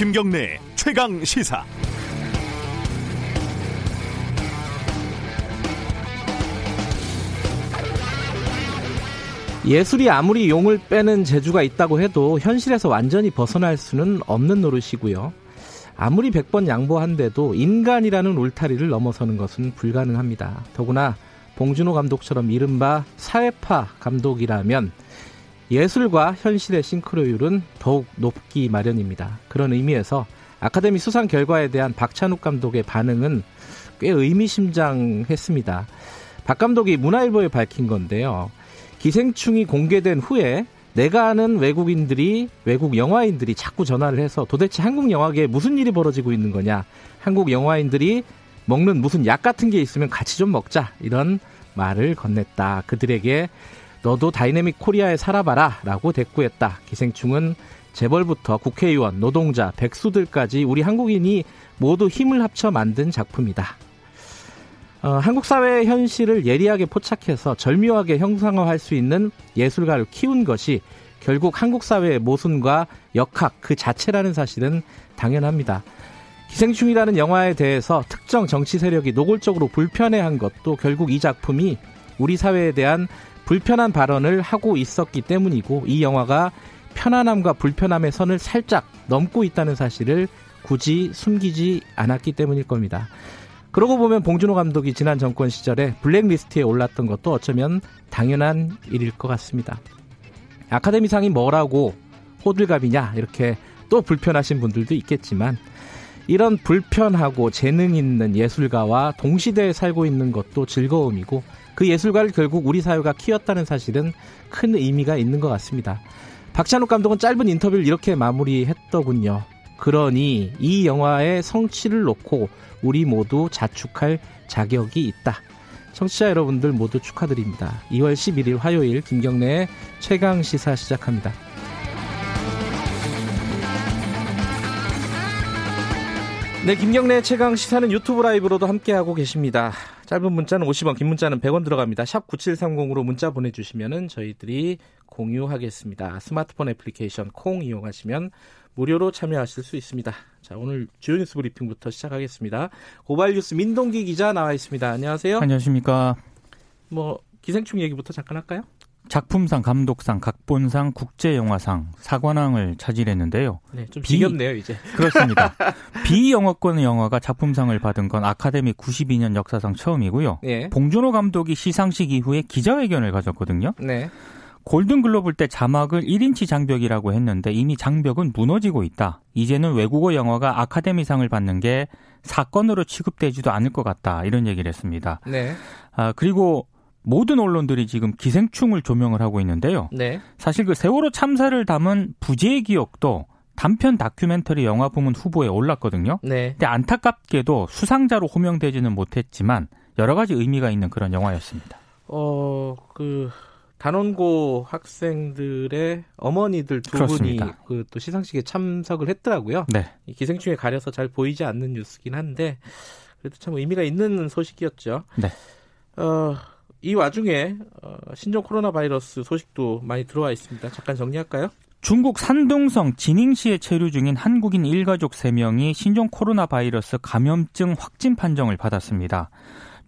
김경래 최강 시사. 예술이 아무리 용을 빼는 재주가 있다고 해도 현실에서 완전히 벗어날 수는 없는 노릇이고요. 아무리 100번 양보한데도 인간이라는 울타리를 넘어서는 것은 불가능합니다. 더구나 봉준호 감독처럼 이른바 사회파 감독이라면 예술과 현실의 싱크로율은 더욱 높기 마련입니다. 그런 의미에서 아카데미 수상 결과에 대한 박찬욱 감독의 반응은 꽤 의미심장했습니다. 박 감독이 문화일보에 밝힌 건데요. 기생충이 공개된 후에 내가 아는 외국인들이 외국 영화인들이 자꾸 전화를 해서 도대체 한국 영화계에 무슨 일이 벌어지고 있는 거냐 한국 영화인들이 먹는 무슨 약 같은 게 있으면 같이 좀 먹자 이런 말을 건넸다 그들에게 너도 다이내믹 코리아에 살아봐라 라고 대꾸했다 기생충은 재벌부터 국회의원 노동자 백수들까지 우리 한국인이 모두 힘을 합쳐 만든 작품이다 어, 한국 사회의 현실을 예리하게 포착해서 절묘하게 형상화할 수 있는 예술가를 키운 것이 결국 한국 사회의 모순과 역학 그 자체라는 사실은 당연합니다. 기생충이라는 영화에 대해서 특정 정치 세력이 노골적으로 불편해한 것도 결국 이 작품이 우리 사회에 대한 불편한 발언을 하고 있었기 때문이고 이 영화가 편안함과 불편함의 선을 살짝 넘고 있다는 사실을 굳이 숨기지 않았기 때문일 겁니다. 그러고 보면 봉준호 감독이 지난 정권 시절에 블랙리스트에 올랐던 것도 어쩌면 당연한 일일 것 같습니다. 아카데미상이 뭐라고 호들갑이냐 이렇게 또 불편하신 분들도 있겠지만 이런 불편하고 재능 있는 예술가와 동시대에 살고 있는 것도 즐거움이고 그 예술가를 결국 우리 사회가 키웠다는 사실은 큰 의미가 있는 것 같습니다. 박찬욱 감독은 짧은 인터뷰를 이렇게 마무리했더군요. 그러니 이 영화의 성취를 놓고 우리 모두 자축할 자격이 있다. 청취자 여러분들 모두 축하드립니다. 2월 11일 화요일 김경래의 최강 시사 시작합니다. 네, 김경래 최강 시사는 유튜브 라이브로도 함께하고 계십니다. 짧은 문자는 50원, 긴 문자는 100원 들어갑니다. 샵 9730으로 문자 보내주시면 저희들이 공유하겠습니다. 스마트폰 애플리케이션 콩 이용하시면 무료로 참여하실 수 있습니다. 자, 오늘 주요 뉴스 브리핑부터 시작하겠습니다. 고발 뉴스 민동기 기자 나와 있습니다. 안녕하세요. 안녕하십니까. 뭐 기생충 얘기부터 잠깐 할까요? 작품상, 감독상, 각본상, 국제영화상, 사관왕을 차지했는데요. 네, 좀 지겹네요, 이제. 그렇습니다. 비영어권 영화가 작품상을 받은 건 아카데미 92년 역사상 처음이고요. 네. 봉준호 감독이 시상식 이후에 기자회견을 가졌거든요. 네. 골든글로브 때 자막을 1인치 장벽이라고 했는데 이미 장벽은 무너지고 있다. 이제는 외국어 영화가 아카데미상을 받는 게 사건으로 취급되지도 않을 것 같다. 이런 얘기를 했습니다. 네. 아, 그리고 모든 언론들이 지금 기생충을 조명을 하고 있는데요. 네. 사실 그 세월호 참사를 담은 부재의 기억도 단편 다큐멘터리 영화 부문 후보에 올랐거든요. 네. 근데 안타깝게도 수상자로 호명되지는 못했지만 여러 가지 의미가 있는 그런 영화였습니다. 어, 그 단원고 학생들의 어머니들 두 그렇습니다. 분이 그 또 시상식에 참석을 했더라고요. 네. 기생충에 가려서 잘 보이지 않는 뉴스긴 한데 그래도 참 의미가 있는 소식이었죠. 네. 어, 이 와중에 어, 신종 코로나 바이러스 소식도 많이 들어와 있습니다. 잠깐 정리할까요? 중국 산둥성 지닝시에 체류 중인 한국인 일가족 3명이 신종 코로나 바이러스 감염증 확진 판정을 받았습니다.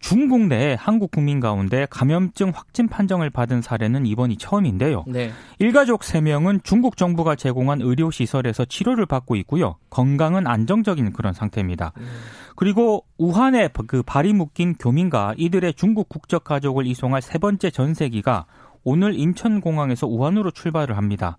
중국 내에 한국 국민 가운데 감염증 확진 판정을 받은 사례는 이번이 처음인데요. 네. 일가족 3명은 중국 정부가 제공한 의료시설에서 치료를 받고 있고요. 건강은 안정적인 그런 상태입니다. 음. 그리고 우한에 그 발이 묶인 교민과 이들의 중국 국적 가족을 이송할 세 번째 전세기가 오늘 인천공항에서 우한으로 출발을 합니다.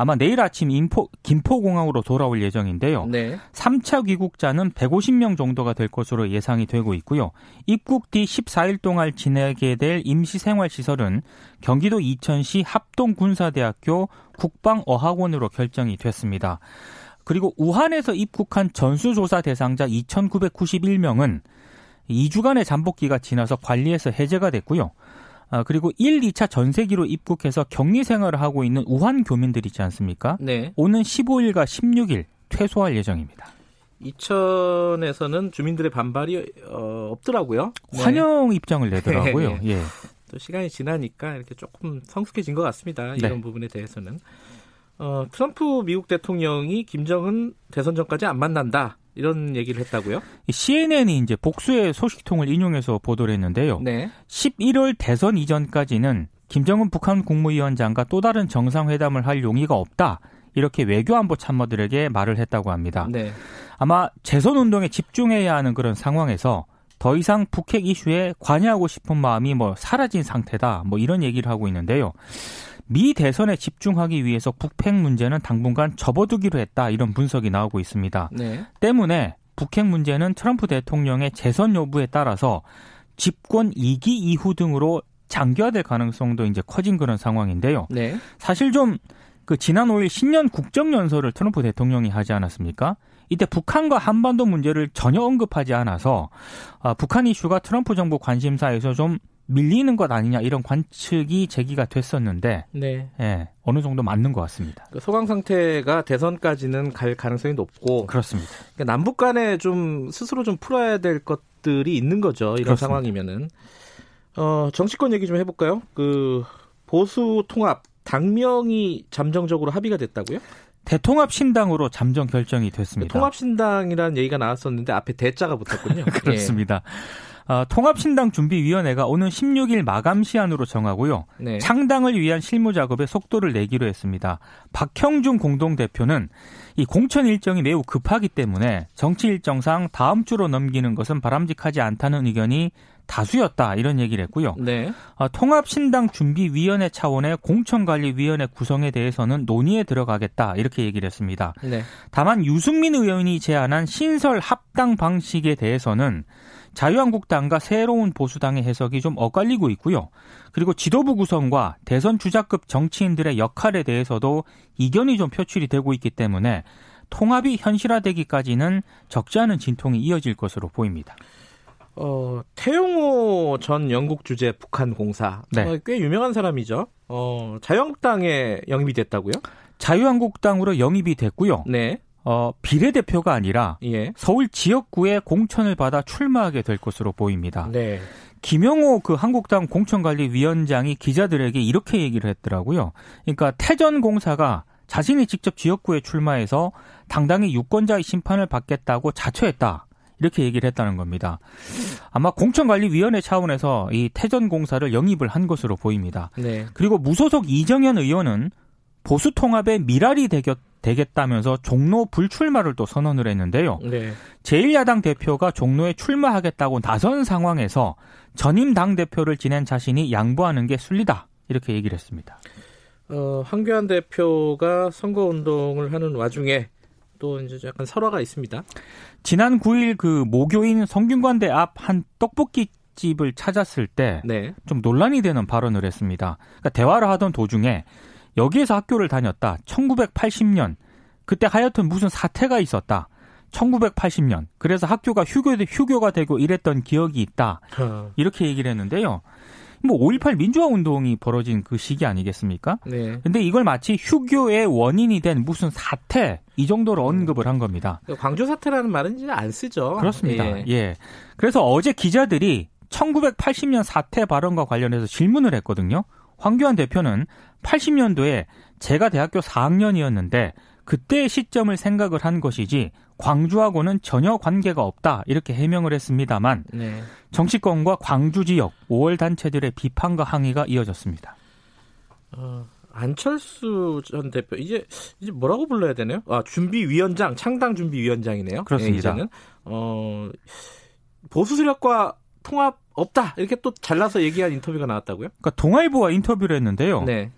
아마 내일 아침 인포, 김포공항으로 돌아올 예정인데요. 네. 3차 귀국자는 150명 정도가 될 것으로 예상이 되고 있고요. 입국 뒤 14일 동안 지내게 될 임시생활시설은 경기도 이천시 합동군사대학교 국방어학원으로 결정이 됐습니다. 그리고 우한에서 입국한 전수조사 대상자 2,991명은 2주간의 잠복기가 지나서 관리에서 해제가 됐고요. 아, 그리고 1, 2차 전세기로 입국해서 격리 생활을 하고 있는 우한 교민들 있지 않습니까? 네. 오는 15일과 16일 퇴소할 예정입니다. 이천에서는 주민들의 반발이 어, 없더라고요. 네. 환영 입장을 내더라고요. 네. 예. 또 시간이 지나니까 이렇게 조금 성숙해진 것 같습니다. 이런 네. 부분에 대해서는. 어, 트럼프 미국 대통령이 김정은 대선 전까지 안 만난다. 이런 얘기를 했다고요? CNN이 이제 복수의 소식통을 인용해서 보도를 했는데요. 네. 11월 대선 이전까지는 김정은 북한 국무위원장과 또 다른 정상회담을 할 용의가 없다. 이렇게 외교안보 참모들에게 말을 했다고 합니다. 네. 아마 재선 운동에 집중해야 하는 그런 상황에서 더 이상 북핵 이슈에 관여하고 싶은 마음이 뭐 사라진 상태다. 뭐 이런 얘기를 하고 있는데요. 미 대선에 집중하기 위해서 북핵 문제는 당분간 접어두기로 했다. 이런 분석이 나오고 있습니다. 네. 때문에 북핵 문제는 트럼프 대통령의 재선 여부에 따라서 집권 2기 이후 등으로 장기화될 가능성도 이제 커진 그런 상황인데요. 네. 사실 좀 그 지난 5일 신년 국정연설을 트럼프 대통령이 하지 않았습니까? 이때 북한과 한반도 문제를 전혀 언급하지 않아서 아, 북한 이슈가 트럼프 정부 관심사에서 좀 밀리는 것 아니냐 이런 관측이 제기가 됐었는데 네. 예, 어느 정도 맞는 것 같습니다. 그 소강 상태가 대선까지는 갈 가능성이 높고 그렇습니다. 그러니까 남북 간에 좀 스스로 좀 풀어야 될 것들이 있는 거죠. 이런 그렇습니다. 상황이면은 어, 정치권 얘기 좀 해볼까요? 그 보수 통합 당명이 잠정적으로 합의가 됐다고요? 대통합 신당으로 잠정 결정이 됐습니다. 통합 신당이라는 얘기가 나왔었는데 앞에 대자가 붙었군요. 그렇습니다. 예. 어, 통합신당 준비위원회가 오는 16일 마감 시한으로 정하고요. 네. 창당을 위한 실무 작업에 속도를 내기로 했습니다. 박형준 공동대표는 이 공천 일정이 매우 급하기 때문에 정치 일정상 다음 주로 넘기는 것은 바람직하지 않다는 의견이 다수였다 이런 얘기를 했고요. 네. 어, 통합신당 준비위원회 차원의 공천관리위원회 구성에 대해서는 논의에 들어가겠다 이렇게 얘기를 했습니다. 네. 다만 유승민 의원이 제안한 신설 합당 방식에 대해서는 자유한국당과 새로운 보수당의 해석이 좀 엇갈리고 있고요. 그리고 지도부 구성과 대선 주자급 정치인들의 역할에 대해서도 이견이 좀 표출이 되고 있기 때문에 통합이 현실화되기까지는 적지 않은 진통이 이어질 것으로 보입니다. 어, 태용호 전 영국 주재 북한 공사. 네. 어, 꽤 유명한 사람이죠. 어, 자유한국당에 영입이 됐다고요? 자유한국당으로 영입이 됐고요. 네. 어, 비례대표가 아니라 예. 서울 지역구에 공천을 받아 출마하게 될 것으로 보입니다. 네. 김영호 그 한국당 공천관리위원장이 기자들에게 이렇게 얘기를 했더라고요. 그러니까 태전공사가 자신이 직접 지역구에 출마해서 당당히 유권자의 심판을 받겠다고 자처했다. 이렇게 얘기를 했다는 겁니다. 아마 공천관리위원회 차원에서 이 태전공사를 영입을 한 것으로 보입니다. 네. 그리고 무소속 이정현 의원은 보수 통합의 미랄이 되겠, 되겠다면서 종로 불출마를 또 선언을 했는데요. 네. 제1야당 대표가 종로에 출마하겠다고 나선 상황에서 전임 당 대표를 지낸 자신이 양보하는 게 순리다 이렇게 얘기를 했습니다. 어, 황교안 대표가 선거 운동을 하는 와중에 또 이제 약간 설화가 있습니다. 지난 9일 그 모교인 성균관대 앞 한 떡볶이 집을 찾았을 때좀 네. 논란이 되는 발언을 했습니다. 그러니까 대화를 하던 도중에 여기에서 학교를 다녔다. 1980년 그때 하여튼 무슨 사태가 있었다. 1980년 그래서 학교가 휴교 휴교가 되고 이랬던 기억이 있다. 어. 이렇게 얘기를 했는데요. 뭐 5.18 민주화 운동이 벌어진 그 시기 아니겠습니까? 네. 근데 이걸 마치 휴교의 원인이 된 무슨 사태 이 정도로 언급을 한 겁니다. 광주 사태라는 말은 이제 안 쓰죠. 그렇습니다. 예. 예. 그래서 어제 기자들이 1980년 사태 발언과 관련해서 질문을 했거든요. 황교안 대표는 80년도에 제가 대학교 4학년이었는데 그때의 시점을 생각을 한 것이지 광주하고는 전혀 관계가 없다 이렇게 해명을 했습니다만 네. 정치권과 광주 지역 5월 단체들의 비판과 항의가 이어졌습니다. 어, 안철수 전 대표 이제 이제 뭐라고 불러야 되나요? 아 준비위원장 창당 준비위원장이네요. 그렇습니다. 네, 어, 보수 세력과 통합 없다 이렇게 또 잘라서 얘기한 인터뷰가 나왔다고요? 그러니까 동아일보와 인터뷰를 했는데요. 네.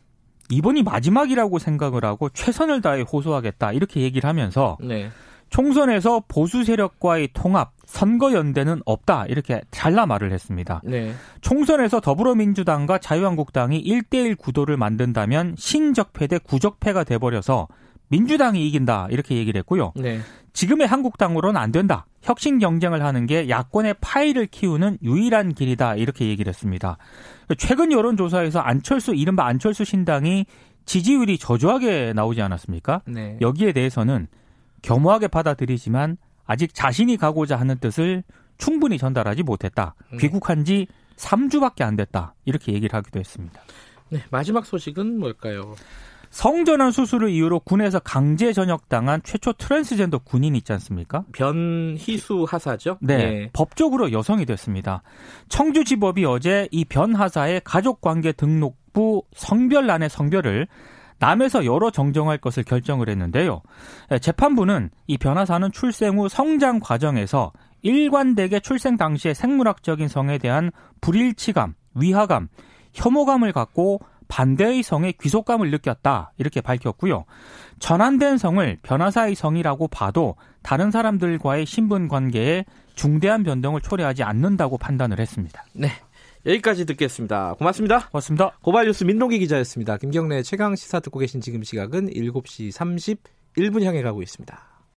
이번이 마지막이라고 생각을 하고 최선을 다해 호소하겠다 이렇게 얘기를 하면서 네. 총선에서 보수 세력과의 통합, 선거 연대는 없다 이렇게 잘라 말을 했습니다. 네. 총선에서 더불어민주당과 자유한국당이 1대1 구도를 만든다면 신적패 대 구적패가 돼버려서 민주당이 이긴다 이렇게 얘기를 했고요. 네. 지금의 한국당으로는 안 된다. 혁신 경쟁을 하는 게 야권의 파이를 키우는 유일한 길이다 이렇게 얘기를 했습니다. 최근 여론조사에서 안철수 이른바 안철수 신당이 지지율이 저조하게 나오지 않았습니까? 네. 여기에 대해서는 겸허하게 받아들이지만 아직 자신이 가고자 하는 뜻을 충분히 전달하지 못했다. 네. 귀국한 지 3주밖에 안 됐다. 이렇게 얘기를 하기도 했습니다. 네, 마지막 소식은 뭘까요? 성전환 수술을 이유로 군에서 강제 전역당한 최초 트랜스젠더 군인 있지 않습니까? 변희수 하사죠? 네. 네. 법적으로 여성이 됐습니다. 청주지법이 어제 이 변 하사의 가족관계 등록부 성별란의 성별을 남에서 여러 정정할 것을 결정을 했는데요. 예, 재판부는 이 변하사는 출생 후 성장 과정에서 일관되게 출생 당시의 생물학적인 성에 대한 불일치감, 위화감, 혐오감을 갖고 반대의 성에 귀속감을 느꼈다 이렇게 밝혔고요. 전환된 성을 변화사의 성이라고 봐도 다른 사람들과의 신분 관계에 중대한 변동을 초래하지 않는다고 판단을 했습니다. 네. 여기까지 듣겠습니다. 고맙습니다. 고맙습니다. 고발뉴스 민동기 기자였습니다. 김경래 최강 시사 듣고 계신 지금 시각은 7시 31분 향해 가고 있습니다.